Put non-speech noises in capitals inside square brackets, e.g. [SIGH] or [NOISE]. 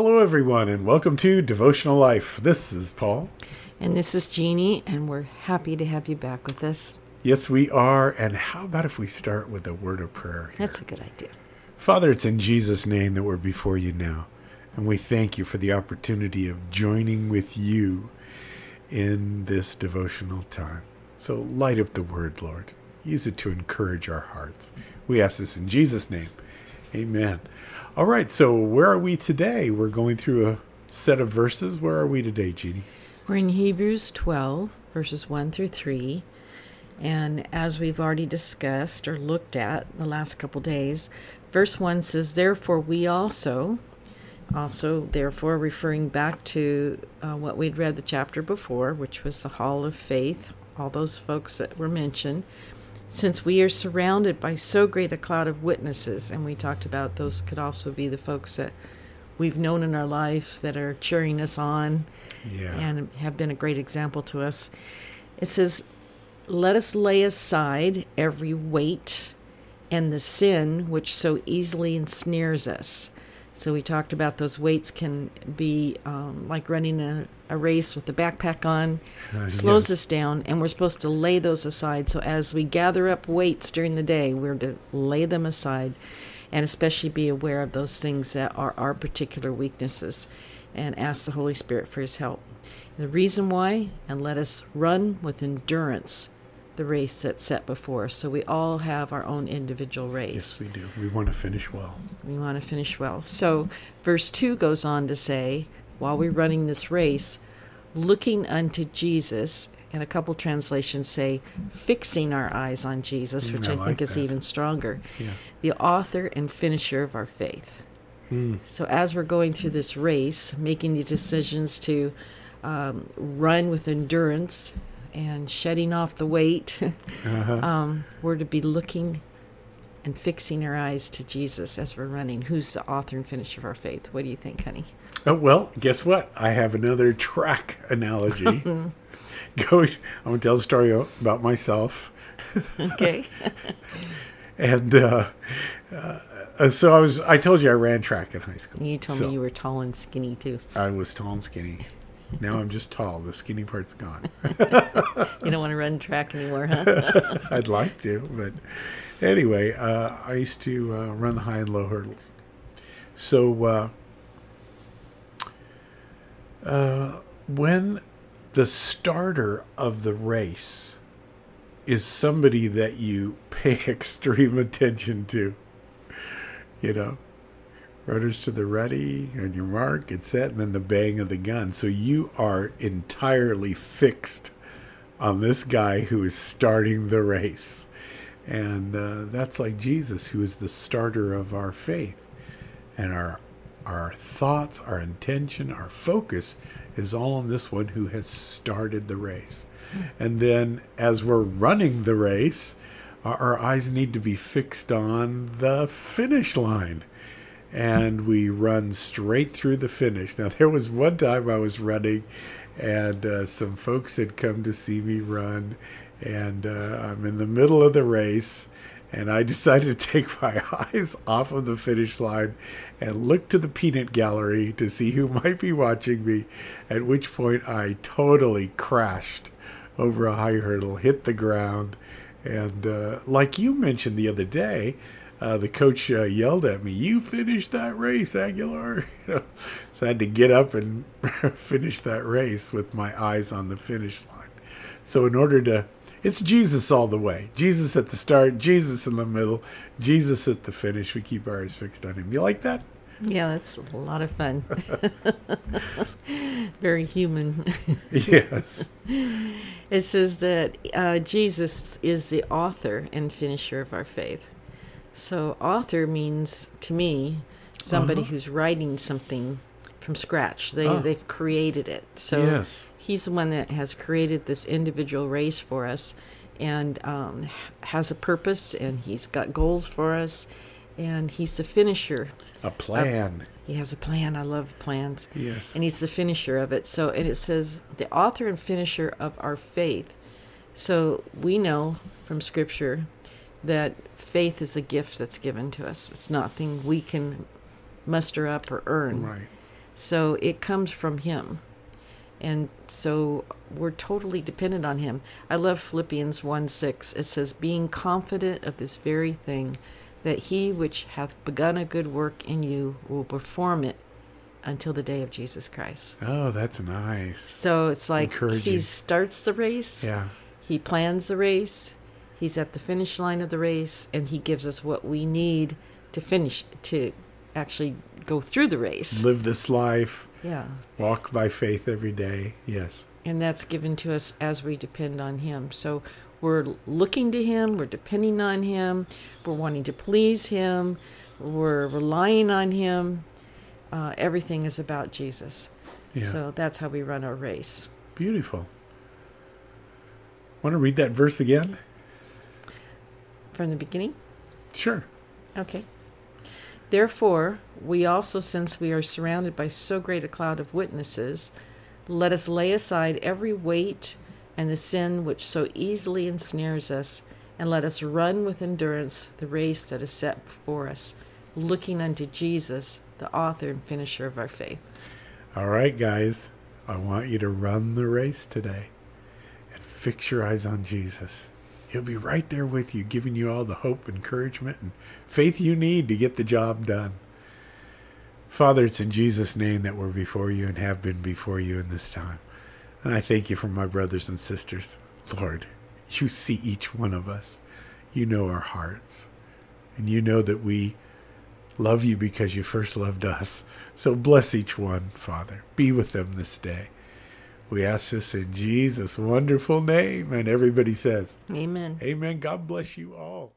Hello, everyone, and welcome to Devotional Life. This is Paul. And this is Jeannie, and we're happy to have you back with us. Yes, we are. And how about if we start with a word of prayer? Here? That's a good idea. Father, it's in Jesus' name that we're before you now. And we thank you for the opportunity of joining with you in this devotional time. So light up the word, Lord. Use it to encourage our hearts. We ask this in Jesus' name. Amen. All right, so where are we today? We're going through a set of verses. Where are we today, Jeannie? We're in Hebrews 12, verses 1 through 3. And as we've already discussed or looked at the last couple days, verse 1 says, Therefore, we also, also, therefore, referring back to uh, what we'd read the chapter before, which was the Hall of Faith, all those folks that were mentioned, since we are surrounded by so great a cloud of witnesses, and we talked about those could also be the folks that we've known in our life that are cheering us on Yeah. and have been a great example to us. It says, Let us lay aside every weight and the sin which so easily ensnares us. So we talked about those weights can be um, like running a, a race with the backpack on, Uh, slows yes. us down, and we're supposed to lay those aside. So as we gather up weights during the day, we're to lay them aside and especially be aware of those things that are our particular weaknesses and ask the Holy Spirit for his help. The reason why, and let us run with endurance the race that's set before us. So we all have our own individual race. Yes, we do. We want to finish well. We want to finish well. So, verse 2 goes on to say, while we're running this race, looking unto Jesus, and a couple translations say, fixing our eyes on Jesus, which Mm, I I, like think is that. even stronger, Yeah. the author and finisher of our faith. Mm. So, as we're going through this race, making the decisions to um, run with endurance and shedding off the weight, [LAUGHS] Uh-huh. um, we're to be looking and fixing our eyes to Jesus as we're running, who's the author and finisher of our faith. What do you think, honey? Oh, well, guess what? I have another track analogy. [LAUGHS] Going, I'm going to tell a story about myself. Okay. [LAUGHS] And uh, uh, so I was, I told you I ran track in high school. you told So me you were tall and skinny too. I was tall and skinny. Now I'm just tall. The skinny part's gone. [LAUGHS] You don't want to run track anymore, huh? [LAUGHS] I'd like to, but anyway, uh, I used to uh, run the high and low hurdles. So uh, uh, when the starter of the race is somebody that you [LAUGHS] pay extreme attention to, you know, runners to the ready, on your mark, get set, and then the bang of the gun. So you are entirely fixed on this guy who is starting the race. And uh, that's like Jesus, who is the starter of our faith. And our, our thoughts, our intention, our focus is all on this one who has started the race. And then as we're running the race, our, our eyes need to be fixed on the finish line and we run straight through the finish. Now, [LAUGHS] there was one time I was running, and uh, some folks had come to see me run, and uh, I'm in the middle of the race, and I [LAUGHS] decided to take my [LAUGHS] eyes off of the finish line and look to the peanut gallery to see who might be watching me, at which point I totally crashed over a high hurdle, hit the ground, and uh, like you mentioned the other day, uh, the coach uh, yelled at me, "You finished that race, Aguilar!" [LAUGHS] You know, so I had to get up and [LAUGHS] finish that race with my eyes on the finish line. So in order to, it's Jesus all the way. Jesus at the start, Jesus in the middle, Jesus at the finish. We keep our eyes fixed on Him. You like that? yeah, that's a lot of fun. [LAUGHS] Very human. yes. It says that uh, Jesus is the author and finisher of our faith. So, author means to me somebody Uh-huh. who's writing something from scratch. They Ah. they've created it. So Yes. he's the one that has created this individual race for us, and um, has a purpose, and he's got goals for us, and he's the finisher. A plan. He has a plan. I love plans. Yes. And he's the finisher of it. So, and it says the author and finisher of our faith. So we know from Scripture that faith is a gift that's given to us. It's nothing we can muster up or earn. Right. So it comes from Him. And so we're totally dependent on Him. I love Philippians 1 6. It says, Being confident of this very thing, that He which hath begun a good work in you will perform it until the day of Jesus Christ. Oh, that's nice. So it's like He starts the race, Yeah. He plans the race, He's at the finish line of the race, and He gives us what we need to finish, to actually go through the race. Live this life, Yeah. walk by faith every day. Yes. and that's given to us as we depend on him so we're looking to him we're depending on him we're wanting to please him we're relying on him uh, everything is about jesus Yeah. so that's how we run our race Beautiful. Want to read that verse again? From the beginning Sure. okay therefore we also since we are surrounded by so great a cloud of witnesses let us lay aside every weight and the sin which so easily ensnares us, and let us run with endurance the race that is set before us, looking unto Jesus, the author and finisher of our faith. All right, guys. I want you to run the race today and fix your eyes on Jesus. He'll be right there with you, giving you all the hope, encouragement, and faith you need to get the job done. Father, it's in Jesus' name that we're before you and have been before you in this time. And I thank you for my brothers and sisters. Lord, you see each one of us. You know our hearts. And you know that we love you because you first loved us. So bless each one, Father. Be with them this day. We ask this in Jesus' wonderful name. And everybody says, Amen. Amen. God bless you all.